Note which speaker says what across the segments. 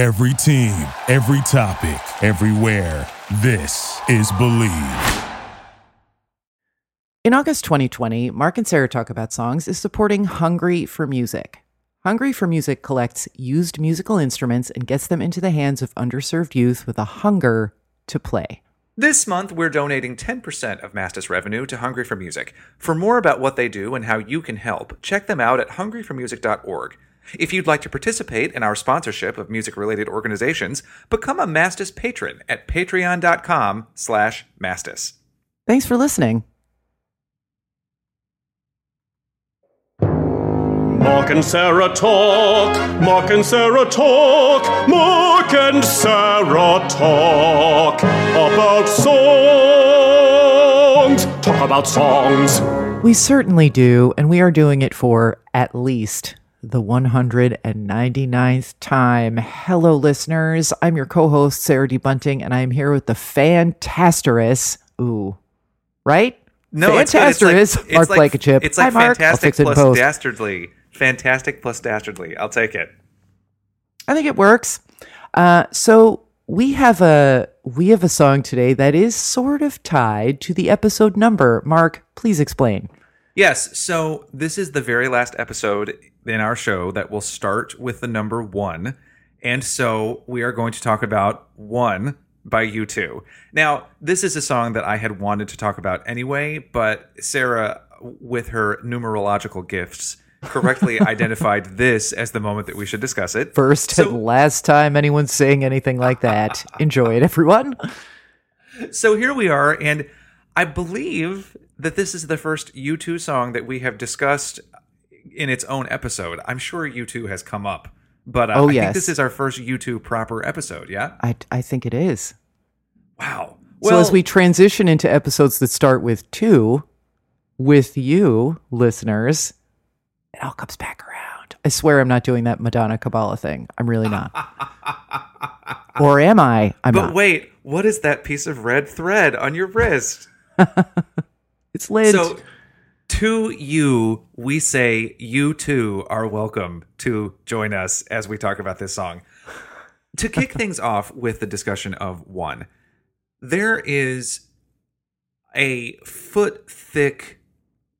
Speaker 1: Every team, every topic, everywhere. This is Believe.
Speaker 2: In August 2020, Mark and Sarah Talk About Songs is supporting Hungry for Music. Hungry for Music collects used musical instruments and gets them into the hands of underserved youth with a hunger to play.
Speaker 3: This month, we're donating 10% of Mastis revenue to Hungry for Music. For more about what they do and how you can help, check them out at hungryformusic.org. If you'd like to participate in our sponsorship of music-related organizations, become a Mastis patron at patreon.com slash Mastis.
Speaker 2: Thanks for listening.
Speaker 4: Mark and Sarah talk. Mark and Sarah talk. Mark and Sarah talk about songs. Talk about songs.
Speaker 2: We certainly do, and we are doing it for at least the 199th time. Hello, listeners. I'm your co host, Sarah D. Bunting, and I'm here with the fantasterous. Ooh, right?
Speaker 3: No, it's good. It's like,
Speaker 2: Mark
Speaker 3: it's like,
Speaker 2: Blankenship.
Speaker 3: It's like
Speaker 2: Hi.
Speaker 3: Fantastic plus
Speaker 2: post.
Speaker 3: dastardly. Fantastic plus dastardly. I'll take it.
Speaker 2: I think it works. Uh, so we have a we have a song today that is sort of tied to the episode number. Mark, please explain.
Speaker 3: Yes, so this is the very last episode in our show that will start with the number one. And so we are going to talk about One by U2. Now, this is a song that I had wanted to talk about anyway, but Sarah, with her numerological gifts, correctly identified this as the moment that we should discuss it.
Speaker 2: First
Speaker 3: So-
Speaker 2: and last time anyone's saying anything like that. Enjoy it, everyone.
Speaker 3: So here we are, and I believe that this is the first U2 song that we have discussed in its own episode. I'm sure U2 has come up, but uh,
Speaker 2: Oh,
Speaker 3: I
Speaker 2: yes.
Speaker 3: think this is our first U2 proper episode. Yeah.
Speaker 2: I I think it is.
Speaker 3: Wow.
Speaker 2: so as we transition into episodes that start with two, with you listeners, it all comes back around. I swear I'm not doing that Madonna Kabbalah thing. I'm really not. or am I? I'm
Speaker 3: but
Speaker 2: not.
Speaker 3: wait, what is that piece of red thread on your wrist?
Speaker 2: it's Lint.
Speaker 3: So to you, we say you too are welcome to join us as we talk about this song. To kick things off with the discussion of one, there is a foot thick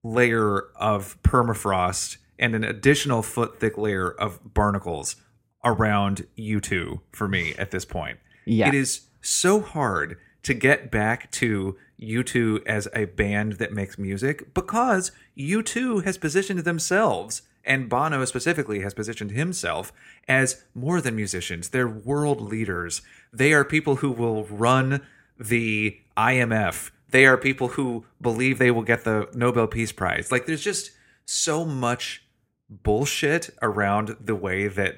Speaker 3: layer of permafrost and an additional foot thick layer of barnacles around U2 for me at this point.
Speaker 2: Yeah.
Speaker 3: It is so hard to get back to U2 as a band that makes music because U2 has positioned themselves and Bono specifically has positioned himself as more than musicians. They're world leaders. They are people who will run the IMF. They are people who believe they will get the Nobel Peace Prize. Like there's just so much bullshit around the way that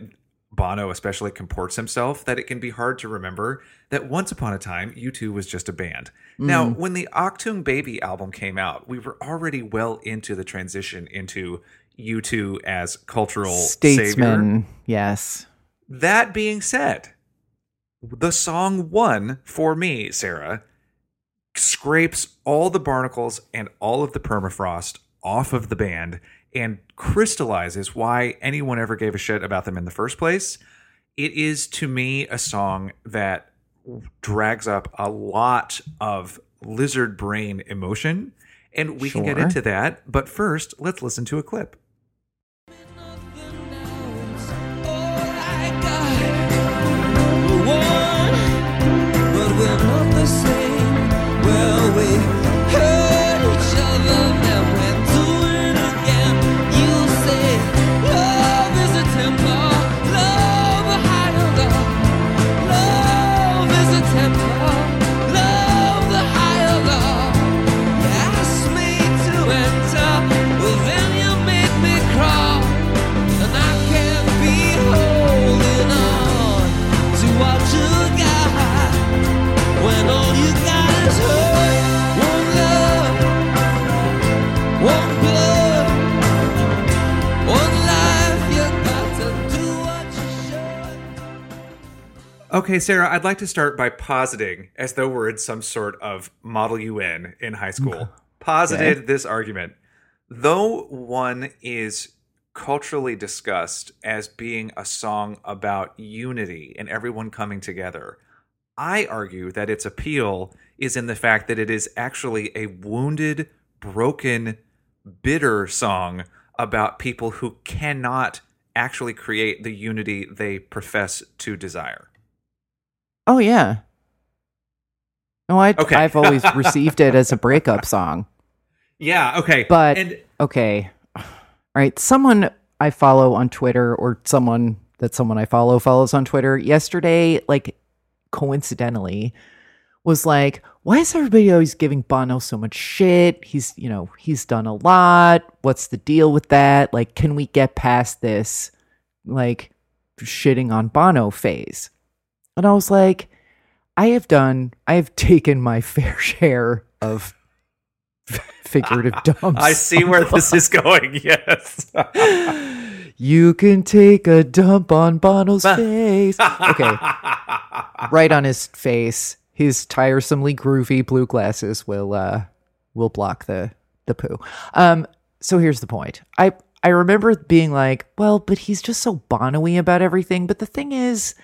Speaker 3: Bono especially comports himself that it can be hard to remember that once upon a time U2 was just a band. Now, mm-hmm. when the Achtung Baby album came out, we were already well into the transition into U2 as cultural savior.
Speaker 2: Statesman. Yes.
Speaker 3: That being said, the song one for me, Sarah, scrapes all the barnacles and all of the permafrost off of the band and crystallizes why anyone ever gave a shit about them in the first place. It is to me a song that drags up a lot of lizard brain emotion, and we can get into that. But first, let's listen to a clip. Okay, Sarah, I'd like to start by positing, as though we're in some sort of Model UN in high school, posited this argument. Though one is culturally discussed as being a song about unity and everyone coming together. I argue that its appeal is in the fact that it is actually a wounded, broken, bitter song about people who cannot actually create the unity they profess to desire.
Speaker 2: Oh yeah. No, I
Speaker 3: Okay.
Speaker 2: I've always received it as a breakup song.
Speaker 3: Yeah, okay.
Speaker 2: But
Speaker 3: and
Speaker 2: okay. All right, someone I follow on Twitter or someone that someone I follow follows on Twitter yesterday like coincidentally was like, why is everybody always giving Bono so much shit? He's, you know, he's done a lot. What's the deal with that? Like, can we get past this, like, shitting on Bono phase? And I was like, I have done, I have taken my fair share of figurative dumps.
Speaker 3: I see where this is going. Yes.
Speaker 2: You can take a dump on Bono's face. Okay. right on his face. His tiresomely groovy blue glasses will uh will block the the poo. Um so here's the point. I I remember being like, well, but he's just so Bono-y about everything. But the thing is,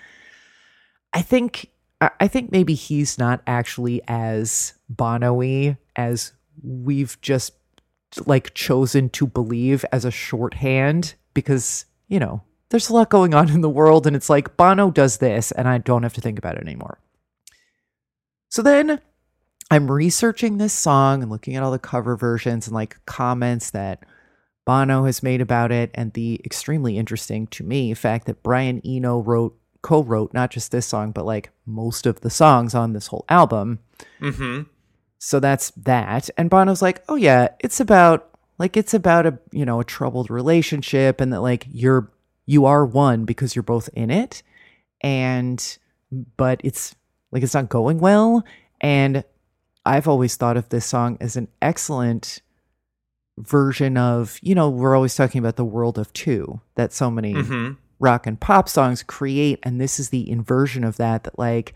Speaker 2: I think I think maybe he's not actually as Bono-y as we've just like chosen to believe as a shorthand because you know there's a lot going on in the world and it's like Bono does this and I don't have to think about it anymore. So then I'm researching this song and looking at all the cover versions and like comments that Bono has made about it and the extremely interesting to me fact that Brian Eno wrote co-wrote not just this song but like most of the songs on this whole album.
Speaker 3: mm-hmm.
Speaker 2: So that's that. And Bono's like, "Oh yeah, it's about like it's about a, you know, a troubled relationship and that like you're you are one because you're both in it and but it's like it's not going well and I've always thought of this song as an excellent version of, you know, we're always talking about the world of two that so many
Speaker 3: Mm-hmm.
Speaker 2: Rock and pop songs create and this is the inversion of that that like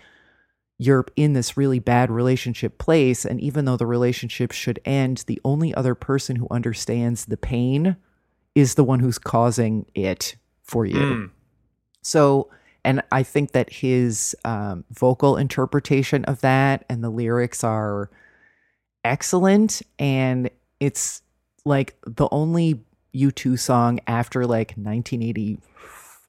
Speaker 2: you're in this really bad relationship place and even though the relationship should end the only other person who understands the pain is the one who's causing it for you
Speaker 3: Mm.
Speaker 2: so and i think that his um, vocal interpretation of that and the lyrics are excellent and it's like the only u2 song after like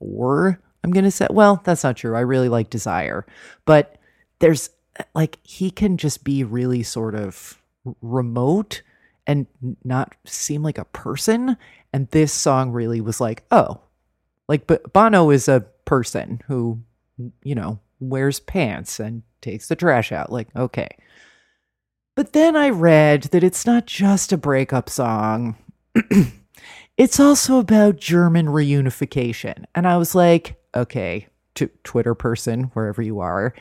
Speaker 2: 1984 i'm gonna say well that's not true. I really like desire. But there's like he can just be really sort of remote and not seem like a person. And this song really was like oh like but bono is a person who you know wears pants and takes the trash out. Like okay. But then i read that it's not just a breakup song it's also about german reunification. And i was like okay to twitter person wherever you are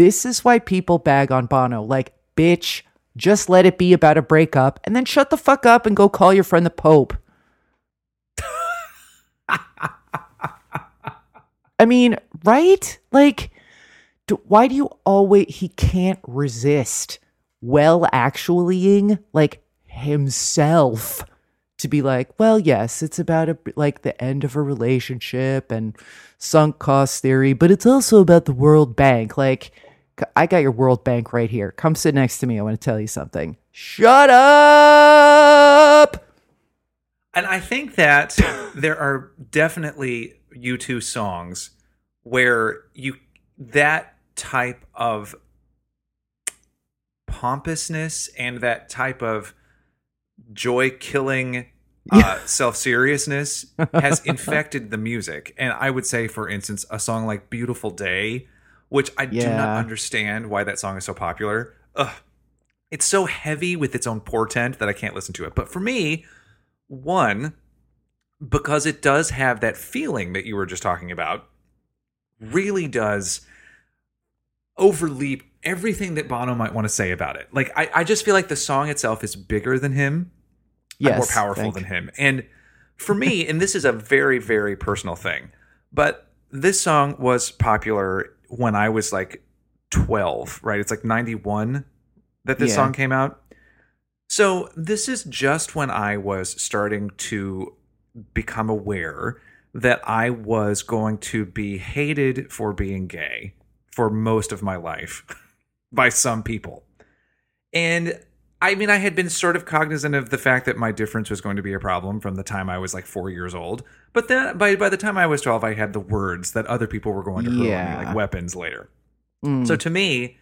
Speaker 2: this is why people bag on bono. Like bitch just let it be about a breakup and then shut the fuck up and go call your friend the pope. I mean, right? Like, d why do you always, he can't resist well actuallying like himself to be like, well, yes, it's about a, like the end of a relationship and sunk cost theory, but it's also about the World Bank. Like, I got your World Bank right here. Come sit next to me. I want to tell you something. Shut up.
Speaker 3: And I think that there are definitely U2 songs where you that type of pompousness and that type of joy killing uh, self seriousness has infected the music. And I would say, for instance, a song like Beautiful Day, which I do not understand why that song is so popular. Ugh. It's so heavy with its own portent that I can't listen to it. But for me, one, because it does have that feeling that you were just talking about, really does overleap everything that Bono might want to say about it. Like, I, I just feel like the song itself is bigger than him, and more powerful than him. And for me, and this is a very, very personal thing, but this song was popular when I was like 12, right? It's like 91 that this
Speaker 2: Yeah.
Speaker 3: song came out. So this is just when I was starting to become aware that I was going to be hated for being gay for most of my life by some people. And I mean, I had been sort of cognizant of the fact that my difference was going to be a problem from the time I was like four years old. But then by, by the time I was 12, I had the words that other people were going to hurl
Speaker 2: Yeah.
Speaker 3: me like weapons later.
Speaker 2: Mm.
Speaker 3: So to me,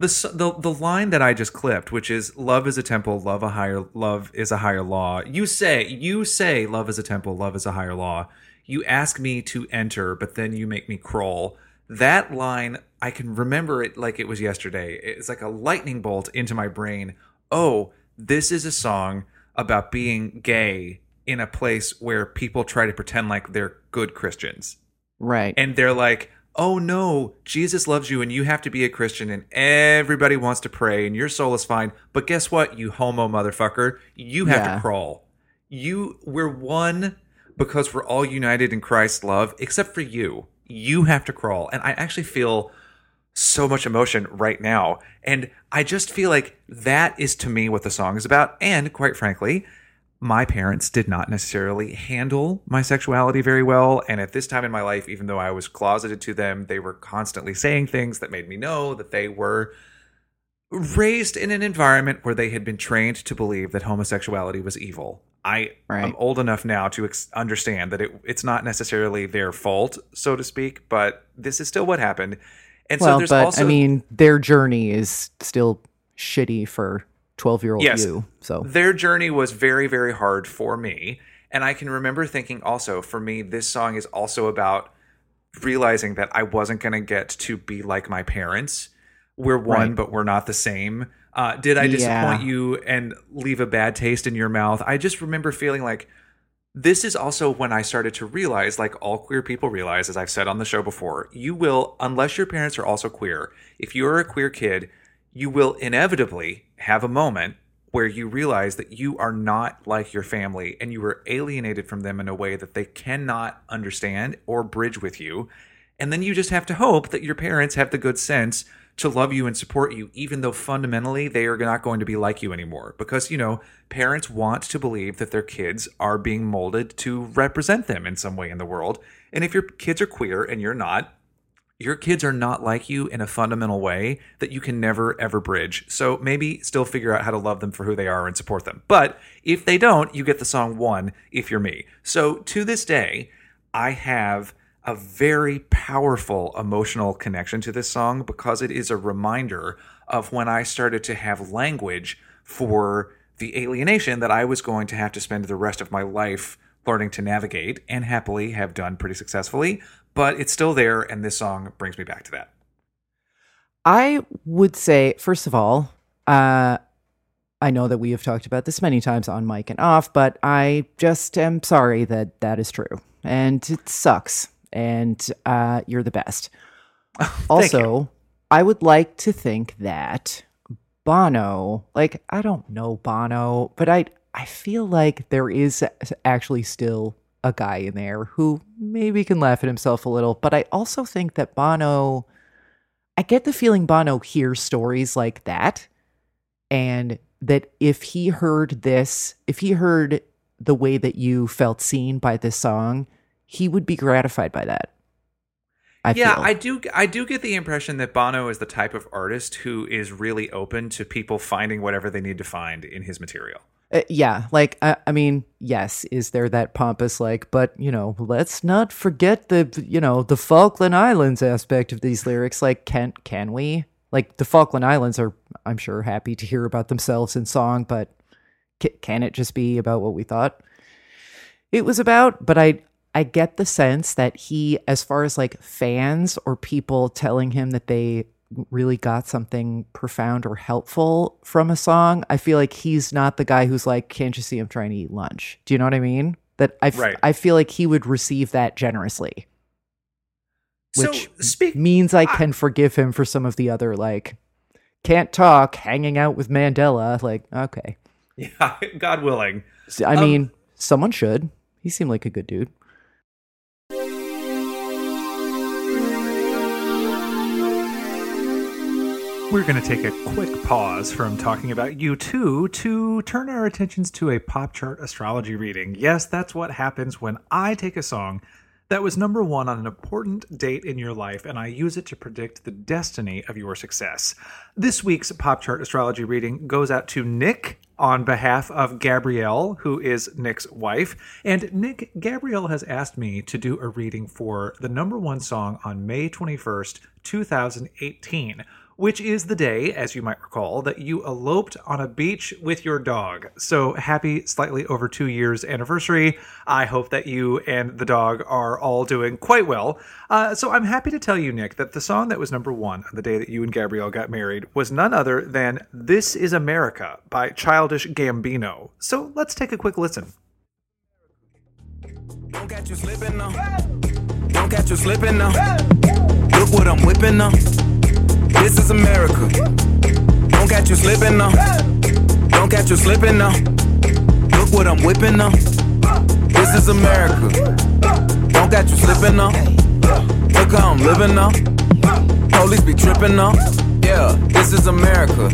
Speaker 3: the, the the line that I just clipped, which is "Love is a temple, love a higher love is a higher law." You say, you say, "Love is a temple, love is a higher law." You ask me to enter, but then you make me crawl. That line, I can remember it like it was yesterday. It's like a lightning bolt into my brain. Oh, this is a song about being gay in a place where people try to pretend like they're good Christians
Speaker 2: right.
Speaker 3: and they're like, "Oh no, Jesus loves you, and you have to be a Christian, and everybody wants to pray, and your soul is fine." But guess what, you homo motherfucker? You have
Speaker 2: Yeah.
Speaker 3: to crawl. You, we're one because we're all united in Christ's love, except for you. You have to crawl, and I actually feel so much emotion right now, and I just feel like that is to me what the song is about, and quite frankly my parents did not necessarily handle my sexuality very well. And at this time in my life, even though I was closeted to them, they were constantly saying things that made me know that they were raised in an environment where they had been trained to believe that homosexuality was evil. I
Speaker 2: Right.
Speaker 3: am old enough now to ex- understand that it, it's not necessarily their fault, so to speak, but this is still what happened. And so
Speaker 2: well,
Speaker 3: there's
Speaker 2: but
Speaker 3: also
Speaker 2: I mean, their journey is still shitty for 12 year old
Speaker 3: Yes.
Speaker 2: you. So,
Speaker 3: their journey was very very hard for me and i can remember thinking also for me this song is also about realizing that i wasn't going to get to be like my parents we're one
Speaker 2: Right.
Speaker 3: but we're not the same uh, did i
Speaker 2: Yeah.
Speaker 3: disappoint you and leave a bad taste in your mouth i just remember feeling like this is also when I started to realize, like all queer people realize, as I've said on the show before, you will, unless your parents are also queer, if you're a queer kid, you will inevitably have a moment where you realize that you are not like your family and you are alienated from them in a way that they cannot understand or bridge with you. And then you just have to hope that your parents have the good sense to love you and support you, even though fundamentally they are not going to be like you anymore. Because, you know, parents want to believe that their kids are being molded to represent them in some way in the world. And if your kids are queer and you're not, your kids are not like you in a fundamental way that you can never ever bridge. So maybe still figure out how to love them for who they are and support them. But if they don't, you get the song one if you're me. So to this day, I have a very powerful emotional connection to this song because it is a reminder of when I started to have language for the alienation that I was going to have to spend the rest of my life learning to navigate and happily have done pretty successfully. But it's still there, and this song brings me back to that.
Speaker 2: I would say, first of all, uh, I know that we have talked about this many times on mic and off, but I just am sorry that that is true. And it sucks. And uh, you're the best. also, I would like to think that Bono, like, I don't know Bono, but I, I feel like there is actually still a guy in there who maybe can laugh at himself a little. But I also think that Bono. I get the feeling Bono hears stories like that, and that if he heard this, if he heard the way that you felt seen by this song, he would be gratified by that. I
Speaker 3: yeah,
Speaker 2: feel.
Speaker 3: I do. I do get the impression that Bono is the type of artist who is really open to people finding whatever they need to find in his material.
Speaker 2: Uh, yeah, like I, I mean, yes, is there that pompous like, but you know, let's not forget the you know the Falkland Islands aspect of these lyrics. Like, can can we? Like the Falkland Islands are, I'm sure, happy to hear about themselves in song, but ca- can it just be about what we thought it was about? But I I get the sense that he, as far as like fans or people telling him that they really got something profound or helpful from a song, I feel like he's not the guy who's like, can't you see I'm trying to eat lunch? Do you know what I mean? That I, f-
Speaker 3: Right.
Speaker 2: I feel like he would receive that generously, which
Speaker 3: so speak.
Speaker 2: means I can forgive him for some of the other like can't talk, hanging out with Mandela. Like, okay.
Speaker 3: Yeah, God willing.
Speaker 2: I
Speaker 3: Um,
Speaker 2: mean, someone should. He seemed like a good dude.
Speaker 3: We're going to take a quick pause from talking about U2 to turn our attentions to a pop chart astrology reading. Yes, that's what happens when I take a song that was number one on an important date in your life and I use it to predict the destiny of your success. This week's pop chart astrology reading goes out to Nick on behalf of Gabrielle, who is Nick's wife. And Nick, Gabrielle has asked me to do a reading for the number one song on May 21st, 2018 which is the day, as you might recall, that you eloped on a beach with your dog. So happy, slightly over two years anniversary. I hope that you and the dog are all doing quite well. Uh, so I'm happy to tell you, Nick, that the song that was number one on the day that you and Gabrielle got married was none other than This Is America by Childish Gambino. So let's take a quick listen.
Speaker 5: Don't catch you slipping now. Don't catch you slipping now. Look what I'm whipping. This is America. Don't catch you slipping now. Don't catch you slipping now. Look what I'm whipping now. This is America. Don't catch you slipping now. Look how I'm living now. Police be tripping now. Yeah, this is America.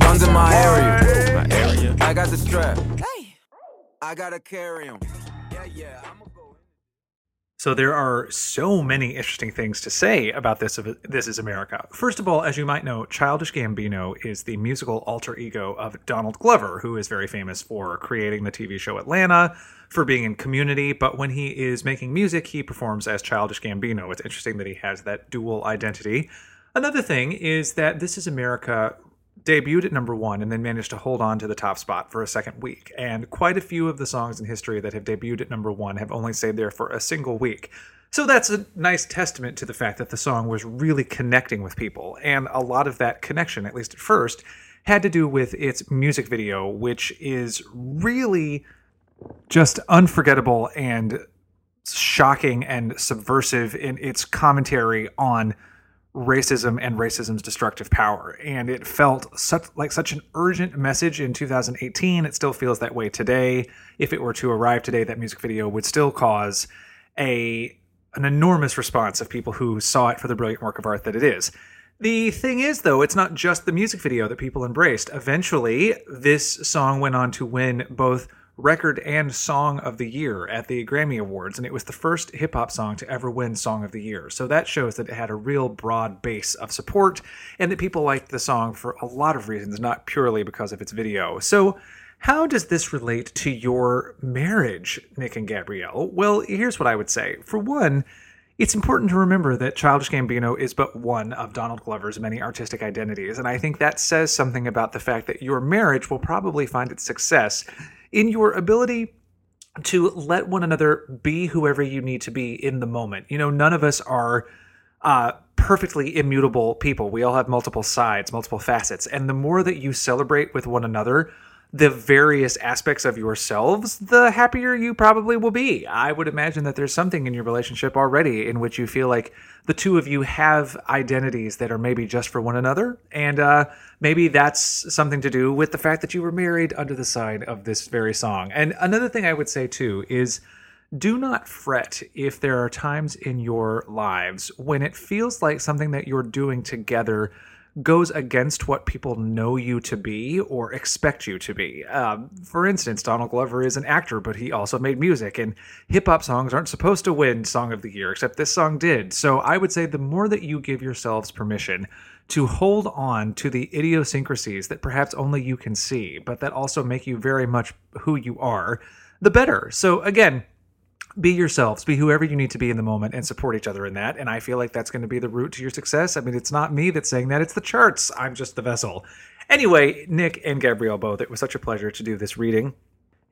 Speaker 5: Guns in my area. My area. I got the strap. I gotta carry 'em. Yeah, yeah. I'ma go.
Speaker 3: So there are so many interesting things to say about this. This is America. First of all, as you might know, Childish Gambino is the musical alter ego of Donald Glover, who is very famous for creating the TV show Atlanta, for being in Community. But when he is making music, he performs as Childish Gambino. It's interesting that he has that dual identity. Another thing is that This Is America debuted at number one and then managed to hold on to the top spot for a second week. And quite a few of the songs in history that have debuted at number one have only stayed there for a single week. So that's a nice testament to the fact that the song was really connecting with people. And a lot of that connection, at least at first, had to do with its music video, which is really just unforgettable and shocking and subversive in its commentary on racism and racism's destructive power. And it felt such like such an urgent message in 2018 it still feels that way today. If it were to arrive today that music video would still cause a an enormous response of people who saw it for the brilliant work of art that it is. The thing is though it's not just the music video that people embraced. Eventually this song went on to win both record and song of the year at the Grammy Awards, and it was the first hip hop song to ever win Song of the Year. So that shows that it had a real broad base of support and that people liked the song for a lot of reasons, not purely because of its video. So, how does this relate to your marriage, Nick and Gabrielle? Well, here's what I would say. For one, it's important to remember that Childish Gambino is but one of Donald Glover's many artistic identities, and I think that says something about the fact that your marriage will probably find its success in your ability to let one another be whoever you need to be in the moment. You know, none of us are uh, perfectly immutable people. We all have multiple sides, multiple facets. And the more that you celebrate with one another, the various aspects of yourselves, the happier you probably will be. I would imagine that there's something in your relationship already in which you feel like the two of you have identities that are maybe just for one another. And uh, maybe that's something to do with the fact that you were married under the sign of this very song. And another thing I would say too is do not fret if there are times in your lives when it feels like something that you're doing together goes against what people know you to be or expect you to be. Um, for instance, Donald Glover is an actor, but he also made music, and hip hop songs aren't supposed to win Song of the Year, except this song did. So I would say the more that you give yourselves permission to hold on to the idiosyncrasies that perhaps only you can see, but that also make you very much who you are, the better. So again, be yourselves, be whoever you need to be in the moment and support each other in that. And I feel like that's going to be the route to your success. I mean, it's not me that's saying that, it's the charts. I'm just the vessel. Anyway, Nick and Gabrielle both, it was such a pleasure to do this reading.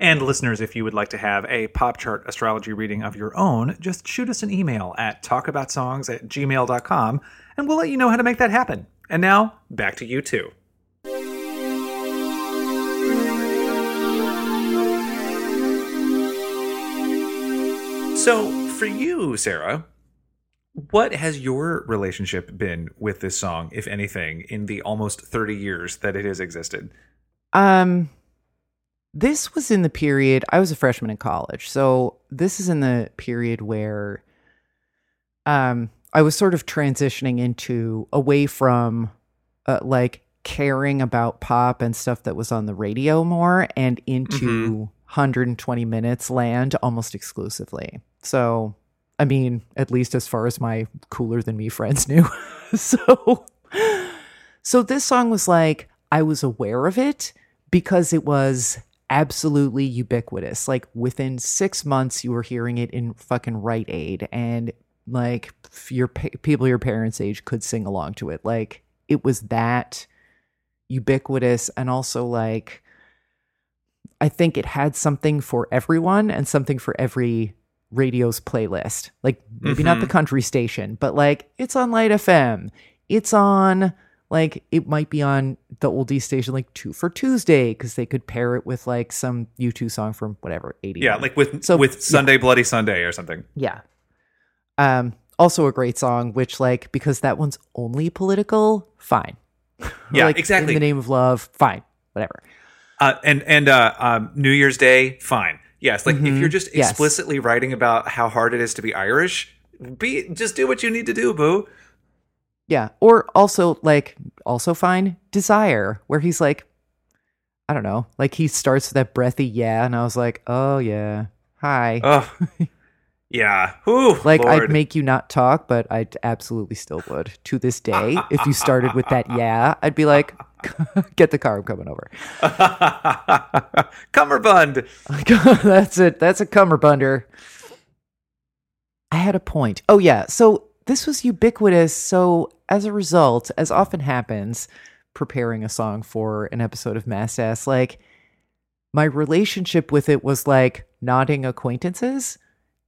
Speaker 3: And listeners, if you would like to have a pop chart astrology reading of your own, just shoot us an email at talkaboutsongs at gmail.com and we'll let you know how to make that happen. And now, back to you two. So, for you, Sarah, what has your relationship been with this song, if anything, in the almost 30 years that it has existed?
Speaker 2: Um, this was in the period I was a freshman in college, so this is in the period where, um, I was sort of transitioning into away from uh, like caring about pop and stuff that was on the radio more and into 120 minutes land almost exclusively. So, I mean, at least as far as my cooler than me friends knew. so, so this song was like I was aware of it because it was absolutely ubiquitous. Like within 6 months you were hearing it in fucking Rite Aid and like your people your parents age could sing along to it. Like it was that ubiquitous and also like I think it had something for everyone and something for every radio's playlist. Like maybe not the country station, but like it's on Light FM. It's on like it might be on the oldie station like 2 for Tuesday cuz they could pair it with like some U2 song from whatever 80.
Speaker 3: Yeah, like with
Speaker 2: So,
Speaker 3: with
Speaker 2: yeah.
Speaker 3: Sunday Bloody Sunday or something.
Speaker 2: Yeah. Um also a great song which like because that one's only political, fine.
Speaker 3: Yeah,
Speaker 2: like,
Speaker 3: exactly.
Speaker 2: In the name of love, fine. Whatever.
Speaker 3: Uh, and and uh, um, New Year's Day, fine. Yes, like if you're just
Speaker 2: Yes.
Speaker 3: explicitly writing about how hard it is to be Irish, be just do what you need to do, boo.
Speaker 2: Yeah. Or also like also fine desire, where he's like, I don't know, like he starts with that breathy yeah, and I was like, oh yeah, hi.
Speaker 3: Oh, yeah. Whew,
Speaker 2: like
Speaker 3: Lord.
Speaker 2: I'd make you not talk, but I'd absolutely still would. To this day, if you started with that yeah, I'd be like, get the car, I'm coming over.
Speaker 3: Cummerbund.
Speaker 2: That's it. That's a cummerbunder. I had a point. Oh yeah. So this was ubiquitous. So as a result, as often happens, preparing a song for an episode of Mass Ass, like my relationship with it was like nodding acquaintances,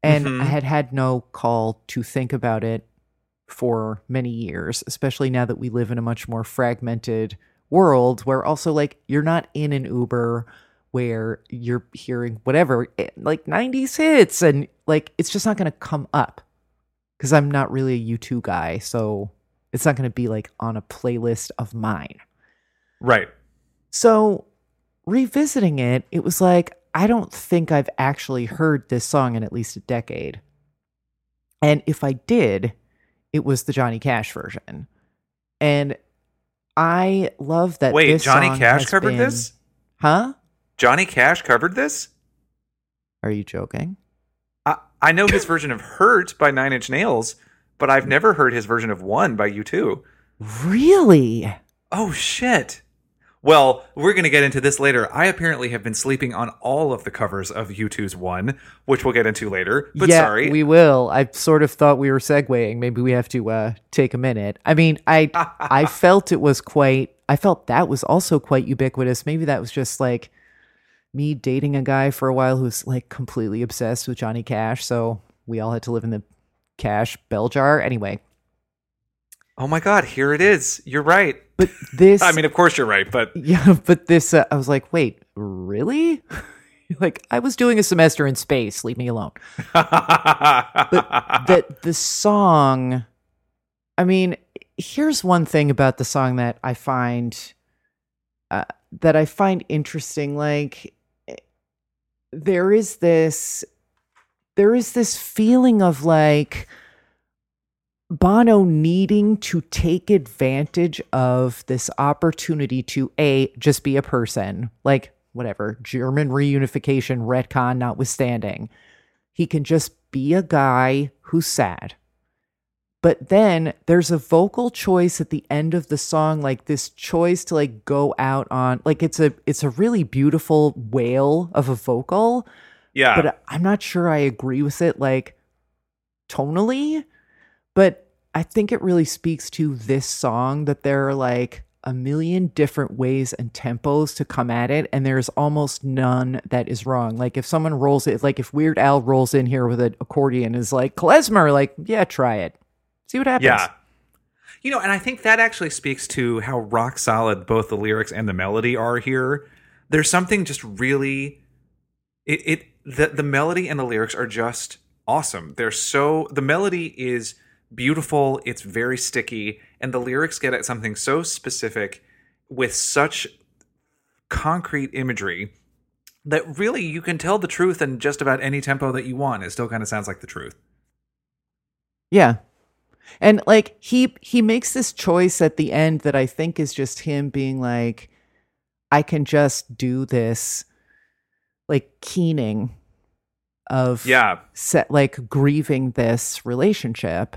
Speaker 2: and
Speaker 3: Mhm.
Speaker 2: I had had no call to think about it for many years, especially now that we live in a much more fragmented world where also like you're not in an Uber where you're hearing whatever eh, like 90s hits and like it's just not going to come up cuz I'm not really a U2 guy, so it's not going to be like on a playlist of mine.
Speaker 3: Right.
Speaker 2: So revisiting it, it was like, I don't think I've actually heard this song in at least a decade. And if I did, it was the Johnny Cash version. And I love that.
Speaker 3: Wait, Johnny Cash covered
Speaker 2: been-
Speaker 3: this?
Speaker 2: Huh?
Speaker 3: Johnny Cash covered this?
Speaker 2: Are you joking?
Speaker 3: I, I know his version of Hurt by Nine Inch Nails, but I've never heard his version of One by U2.
Speaker 2: Really?
Speaker 3: Oh, shit. Well, we're going to get into this later. I apparently have been sleeping on all of the covers of U2's One, which we'll get into later. But
Speaker 2: yeah,
Speaker 3: sorry.
Speaker 2: we will. I sort of thought we were segueing. Maybe we have to uh, take a minute. I mean, I I felt it was quite. I felt that was also quite ubiquitous. Maybe that was just like me dating a guy for a while who's like completely obsessed with Johnny Cash. So we all had to live in the Cash bell jar. Anyway,
Speaker 3: oh my God, here it is. You're right.
Speaker 2: But this.
Speaker 3: I mean, of course you're right, but
Speaker 2: Yeah, but this, uh, I was like, wait, really? like, I was doing a semester in space. Leave me alone. But that the song, I mean, here's one thing about the song that I find uh, that I find interesting. Like, eh, there is this, there is this feeling of like. Bono needing to take advantage of this opportunity to a just be a person, like whatever German reunification retcon notwithstanding, he can just be a guy who's sad. But then there's a vocal choice at the end of the song, like this choice to like go out on, like it's a it's a really beautiful wail of a vocal
Speaker 3: yeah.
Speaker 2: but I'm not sure I agree with it like tonally. But I think it really speaks to this song that there are like a million different ways and tempos to come at it, and there's almost none that is wrong. Like if someone rolls it, like if Weird Al rolls in here with an accordion, is like klezmer, like yeah, try it, see what happens.
Speaker 3: Yeah. You know, and I think that actually speaks to how rock solid both the lyrics and the melody are here. There's something just really it, it the the melody and the lyrics are just awesome. They're so the melody is beautiful, it's very sticky, and the lyrics get at something so specific with such concrete imagery that really you can tell the truth in just about any tempo that you want. It still kind of sounds like the truth.
Speaker 2: Yeah. And like he he makes this choice at the end that I think is just him being like, I can just do this, like keening of
Speaker 3: Yeah.
Speaker 2: set like grieving this relationship.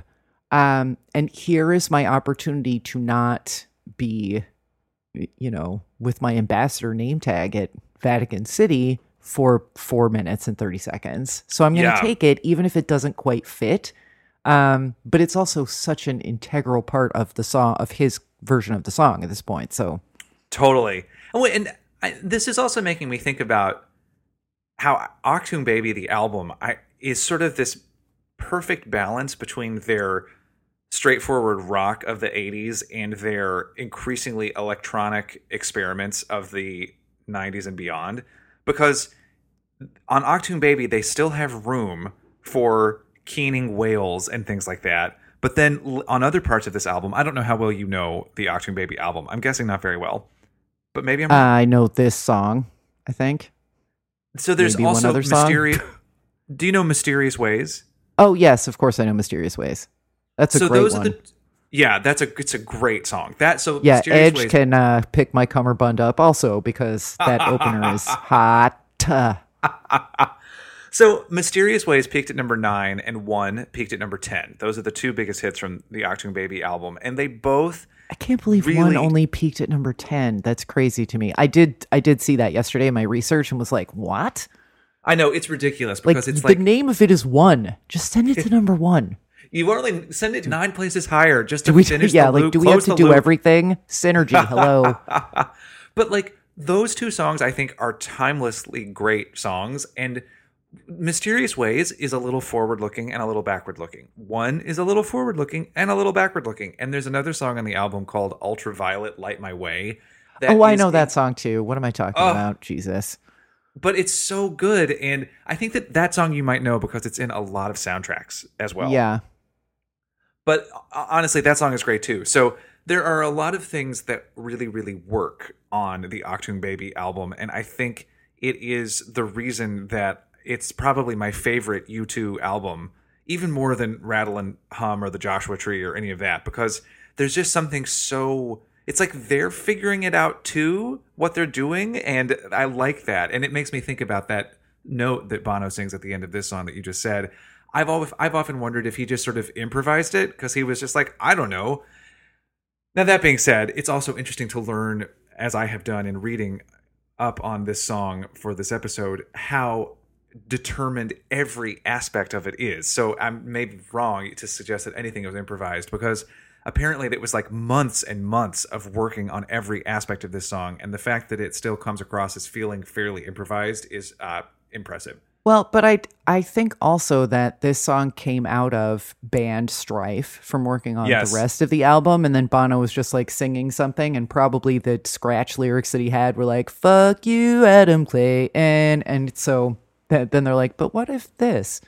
Speaker 2: Um, and here is my opportunity to not be, you know, with my ambassador name tag at Vatican City for four minutes and 30 seconds. So I'm going to
Speaker 3: Yeah.
Speaker 2: take it, even if it doesn't quite fit. Um, but it's also such an integral part of the song, of his version of the song at this point. So
Speaker 3: Totally. And, wait, and I, this is also making me think about how Achtung Baby, the album, I, is sort of this perfect balance between their straightforward rock of the 80s and their increasingly electronic experiments of the 90s and beyond. Because on Achtung Baby, they still have room for keening whales and things like that. But then on other parts of this album, I don't know how well you know the Achtung Baby album. I'm guessing not very well, but maybe I'm. wrong.
Speaker 2: I know this song, I think.
Speaker 3: so there's
Speaker 2: maybe
Speaker 3: also mysterious. Do you know Mysterious Ways?
Speaker 2: Oh, yes, of course I know Mysterious Ways. That's a
Speaker 3: so
Speaker 2: great
Speaker 3: those
Speaker 2: one.
Speaker 3: are the. Yeah, that's a it's a great song. That so
Speaker 2: Yeah,
Speaker 3: Mysterious
Speaker 2: Edge
Speaker 3: Ways,
Speaker 2: can uh, pick my cummerbund up also because that opener is hot.
Speaker 3: So Mysterious Ways peaked at number nine, and One peaked at number ten. Those are the two biggest hits from the Achtung Baby album, and they both
Speaker 2: I can't believe one only peaked at number 10. That's crazy to me. I did I did see that yesterday in my research and was like, "What?"
Speaker 3: I know it's ridiculous
Speaker 2: Like
Speaker 3: because it's
Speaker 2: the
Speaker 3: like
Speaker 2: name of it is 1. Just send it to number 1.
Speaker 3: You only send it nine places higher just to
Speaker 2: Do we
Speaker 3: finish
Speaker 2: yeah,
Speaker 3: the
Speaker 2: like
Speaker 3: loop,
Speaker 2: do we have to do
Speaker 3: loop.
Speaker 2: everything? Synergy. Hello.
Speaker 3: But like those two songs, I think are timelessly great songs. And Mysterious Ways is a little forward looking and a little backward looking. One is a little forward looking and a little backward looking. And there's another song on the album called Ultraviolet Light My Way. that
Speaker 2: oh, I know that song too. What am I talking
Speaker 3: Oh.
Speaker 2: about? Jesus.
Speaker 3: But it's so good. And I think that that song you might know because it's in a lot of soundtracks as well.
Speaker 2: yeah.
Speaker 3: But uh, honestly, that song is great too. So there are a lot of things that really, really work on the Achtung Baby album, and I think it is the reason that it's probably my favorite U2 album, even more than Rattle and Hum or the Joshua Tree or any of that, because there's just something so. It's like they're figuring it out too, what they're doing, and I like that. And it makes me think about that note that Bono sings at the end of this song that you just said. I've always, I've often wondered if he just sort of improvised it because he was just like, I don't know. Now that being said, it's also interesting to learn, as I have done in reading up on this song for this episode, how determined every aspect of it is. So I'm maybe wrong to suggest that anything was improvised because apparently it was like months and months of working on every aspect of this song, and the fact that it still comes across as feeling fairly improvised is uh, impressive.
Speaker 2: Well, but I I think also that this song came out of band strife from working on
Speaker 3: Yes.
Speaker 2: the rest of the album, and then Bono was just like singing something, and probably the scratch lyrics that he had were like "fuck you, Adam Clayton," and so th- then they're like, "But what if this?"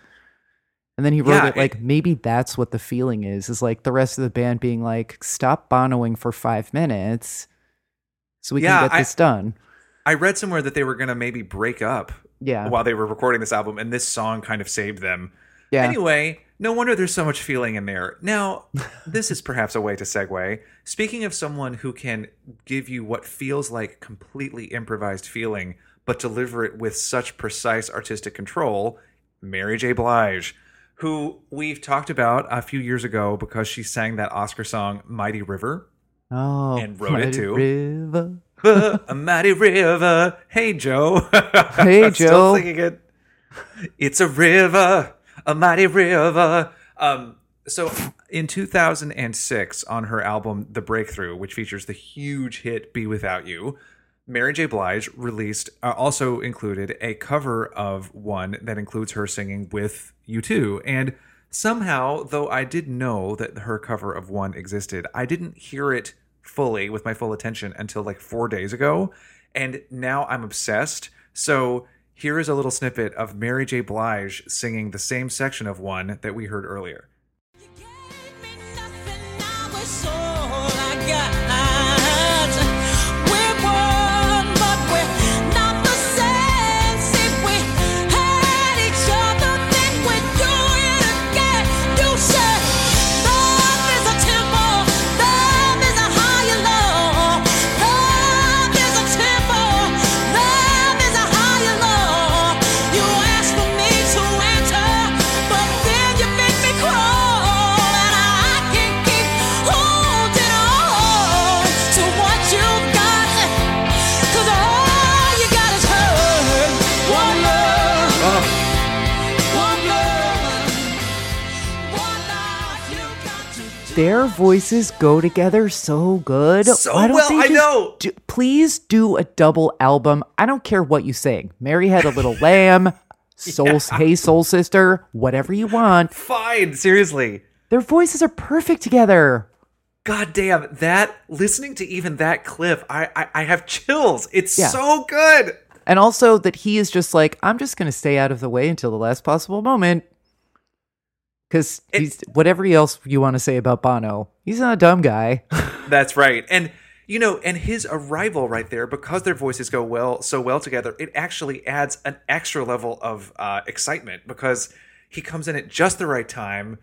Speaker 2: And then he wrote
Speaker 3: Yeah,
Speaker 2: it like maybe that's what the feeling is is like the rest of the band being like, "Stop Bonoing for five minutes, so we
Speaker 3: Yeah,
Speaker 2: can get
Speaker 3: I-
Speaker 2: this done."
Speaker 3: I read somewhere that they were going to maybe break up
Speaker 2: Yeah,
Speaker 3: while they were recording this album, and this song kind of saved them.
Speaker 2: yeah.
Speaker 3: Anyway, no wonder there's so much feeling in there. Now, this is perhaps a way to segue. Speaking of someone who can give you what feels like completely improvised feeling, but deliver it with such precise artistic control, Mary J. Blige, who we've talked about a few years ago because she sang that Oscar song "Mighty River."
Speaker 2: Oh,
Speaker 3: and wrote it too.
Speaker 2: River.
Speaker 3: A mighty river. Hey Joe.
Speaker 2: Hey,
Speaker 3: I'm Still
Speaker 2: Joe.
Speaker 3: singing it. It's a river, a mighty river. Um, so in 2006, on her album The Breakthrough, which features the huge hit "Be Without You," Mary J. Blige released uh, also included a cover of one that includes her singing with U2 and. Somehow, though I did know that her cover of one existed, I didn't hear it fully with my full attention until like four days ago. And now I'm obsessed. So here is a little snippet of Mary J. Blige singing the same section of one that we heard earlier.
Speaker 2: Their voices go together so good.
Speaker 3: So
Speaker 2: Why don't
Speaker 3: well,
Speaker 2: they
Speaker 3: I know.
Speaker 2: do- please do a double album. I don't care what you sing. Mary had a little lamb, soul, hey soul sister, whatever you want.
Speaker 3: Fine, seriously.
Speaker 2: Their voices are perfect together.
Speaker 3: God damn, that listening to even that clip, I I, I have chills. It's
Speaker 2: Yeah.
Speaker 3: so good.
Speaker 2: And also that he is just like, I'm just going to stay out of the way until the last possible moment. Because he's whatever else you want to say about Bono, he's not a dumb guy.
Speaker 3: That's right. And you know, and his arrival right there, because their voices go well so well together, it actually adds an extra level of uh, excitement because he comes in at just the right time.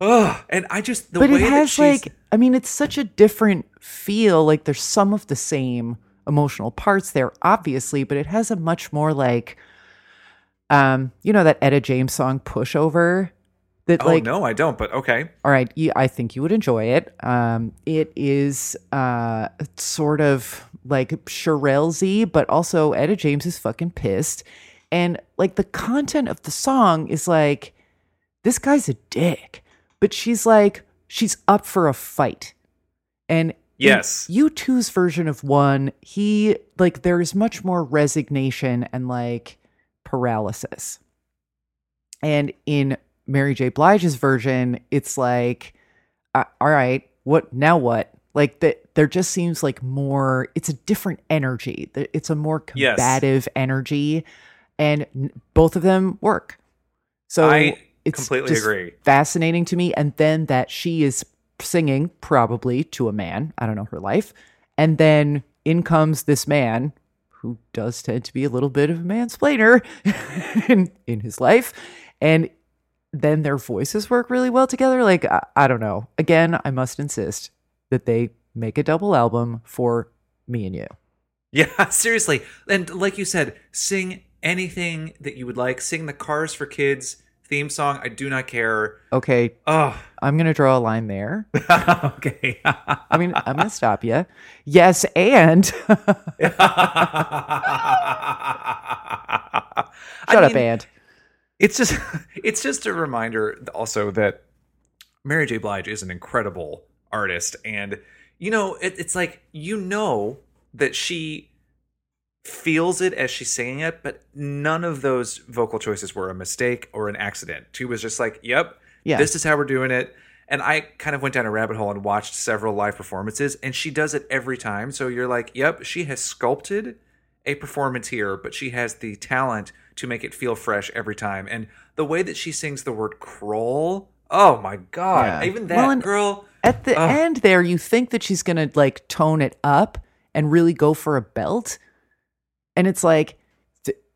Speaker 3: Ugh, and I just the
Speaker 2: but
Speaker 3: way
Speaker 2: it has like, I mean, it's such a different feel. Like there's some of the same emotional parts there, obviously, but it has a much more like, um, you know, that Etta James song "Pushover." That
Speaker 3: oh
Speaker 2: like
Speaker 3: no, I don't. But okay,
Speaker 2: All right, you, I think you would enjoy it. Um, it is uh, sort of like Shirelles-y, but also Etta James is fucking pissed, and like the content of the song is like, this guy's a dick, but she's like, she's up for a fight, and
Speaker 3: Yes.
Speaker 2: U2's version of one, he like there's much more resignation and like paralysis. And in Mary J. Blige's version, it's like, uh, all right, what now? What? Like that? There just seems like more. It's a different energy. It's a more
Speaker 3: Yes.
Speaker 2: combative energy, and both of them work. So
Speaker 3: I
Speaker 2: it's
Speaker 3: completely agree.
Speaker 2: Fascinating to me, and then that she is singing probably to a man. I don't know her life, and then in comes this man who does tend to be a little bit of a mansplainer in in his life, and then their voices work really well together. Like I, I don't know. Again, I must insist that they make a double album for me and you.
Speaker 3: Yeah, seriously. And like you said, sing anything that you would like. Sing the Cars for Kids theme song. I do not care.
Speaker 2: Okay,
Speaker 3: Oh,
Speaker 2: I'm gonna draw a line there.
Speaker 3: okay.
Speaker 2: I mean, I'm gonna stop you. Yes, and shut up, and
Speaker 3: It's just it's just a reminder also that Mary J. Blige is an incredible artist, and you know it, it's like you know that she feels it as she's singing it, but none of those vocal choices were a mistake or an accident. She was just like, "Yep,
Speaker 2: Yeah.
Speaker 3: this is how we're doing it." And I kind of went down a rabbit hole and watched several live performances, and she does it every time. So you're like, "Yep, she has sculpted a performance here, but she has the talent to make it feel fresh every time." And the way that she sings the word "crawl," oh my god!
Speaker 2: Yeah.
Speaker 3: Even that
Speaker 2: Well, and-
Speaker 3: girl.
Speaker 2: at the
Speaker 3: Ugh.
Speaker 2: end there, you think that she's gonna like tone it up and really go for a belt, and it's like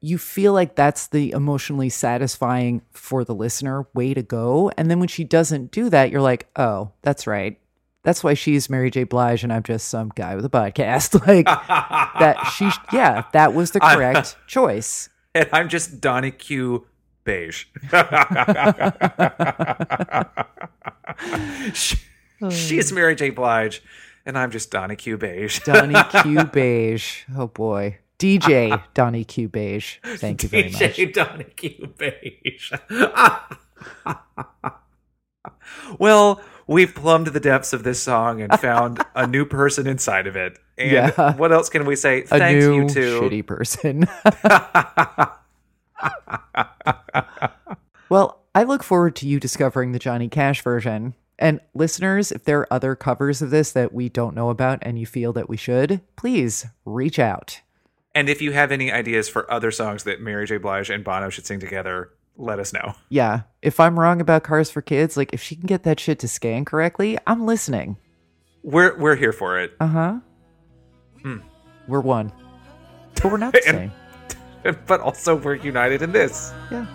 Speaker 2: you feel like that's the emotionally satisfying for the listener way to go. And then when she doesn't do that, you're like, oh, that's right. That's why she's Mary J. Blige and I'm just some guy with a podcast. Like that she yeah, that was the correct choice.
Speaker 3: and I'm just Donnie Q beige. She- She's hmm. Mary J. Blige, and I'm just Donnie Q beige.
Speaker 2: Donnie Q Beige. Oh boy. DJ Donnie Q Beige. Thank you very much.
Speaker 3: DJ Donnie Q beige. well, we've plumbed the depths of this song and found a new person inside of it. And
Speaker 2: Yeah.
Speaker 3: what else can we say?
Speaker 2: A
Speaker 3: Thanks you two.
Speaker 2: shitty person. well, I look forward to you discovering the Johnny Cash version. And listeners, if there are other covers of this that we don't know about and you feel that we should, please reach out.
Speaker 3: And if you have any ideas for other songs that Mary J. Blige and Bono should sing together, let us know.
Speaker 2: Yeah, if I'm wrong about Cars for Kids, like if she can get that shit to scan correctly, I'm listening.
Speaker 3: We're we're here for it.
Speaker 2: Uh huh. We're one. But we're not the
Speaker 3: And-
Speaker 2: same.
Speaker 3: but also we're united in this.
Speaker 2: Yeah.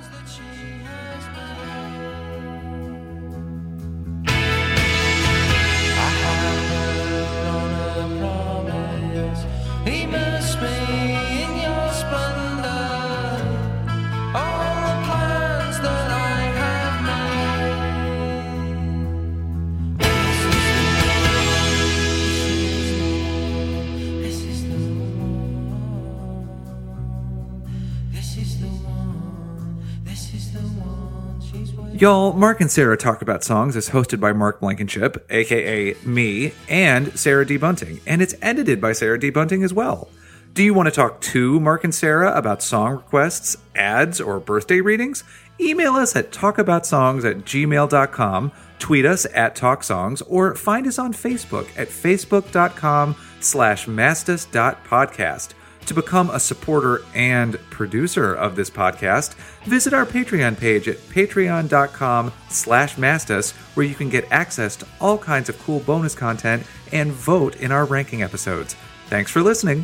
Speaker 3: Y'all, Mark and Sarah Talk About Songs is hosted by Mark Blankenship, aka me, and Sarah D. Bunting, and it's edited by Sarah D. Bunting as well. Do you want to talk to Mark and Sarah about song requests, ads, or birthday readings? Email us at talkaboutsongs at gmail.com, tweet us at talksongs, or find us on Facebook at facebook.com slash mastus.podcast. To become a supporter and producer of this podcast, visit our Patreon page at patreon.com slash mastus, where you can get access to all kinds of cool bonus content and vote in our ranking episodes. Thanks for listening.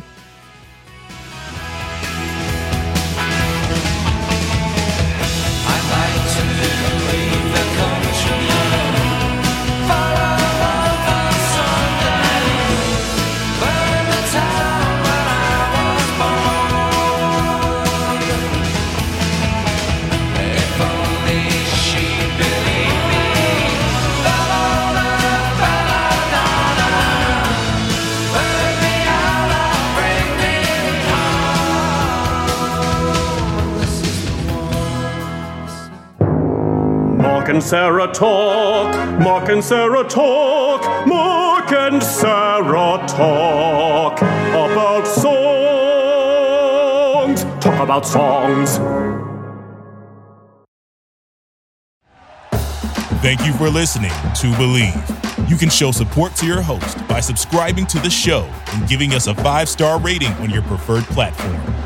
Speaker 4: Mark and Sarah talk, Mark and Sarah talk, Mark and Sarah talk about songs. Talk about songs.
Speaker 1: Thank you for listening to Bleav. You can show support to your host by subscribing to the show and giving us a five star rating on your preferred platform.